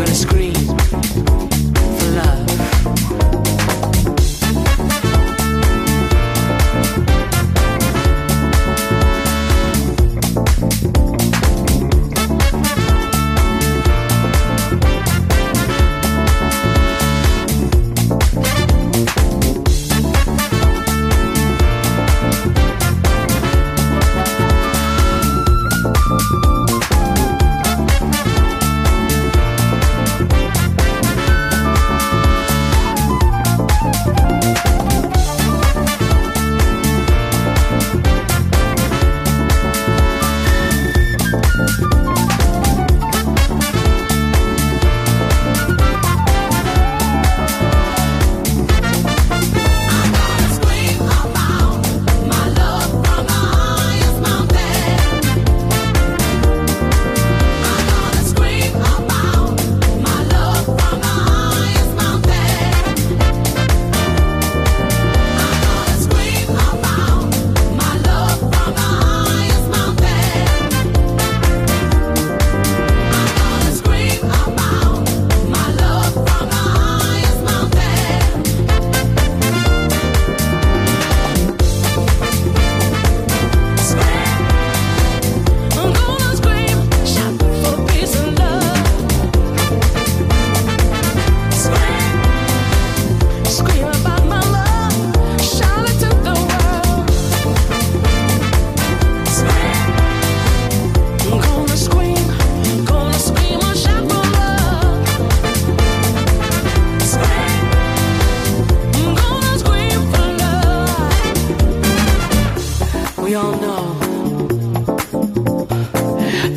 gonna scream.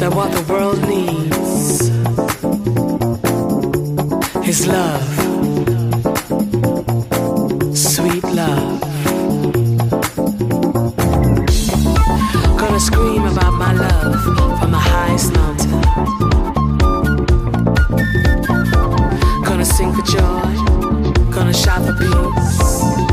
that what the world needs is love. Sweet love. Gonna scream about my love from the highest mountain. Gonna sing for joy. Gonna shout for peace.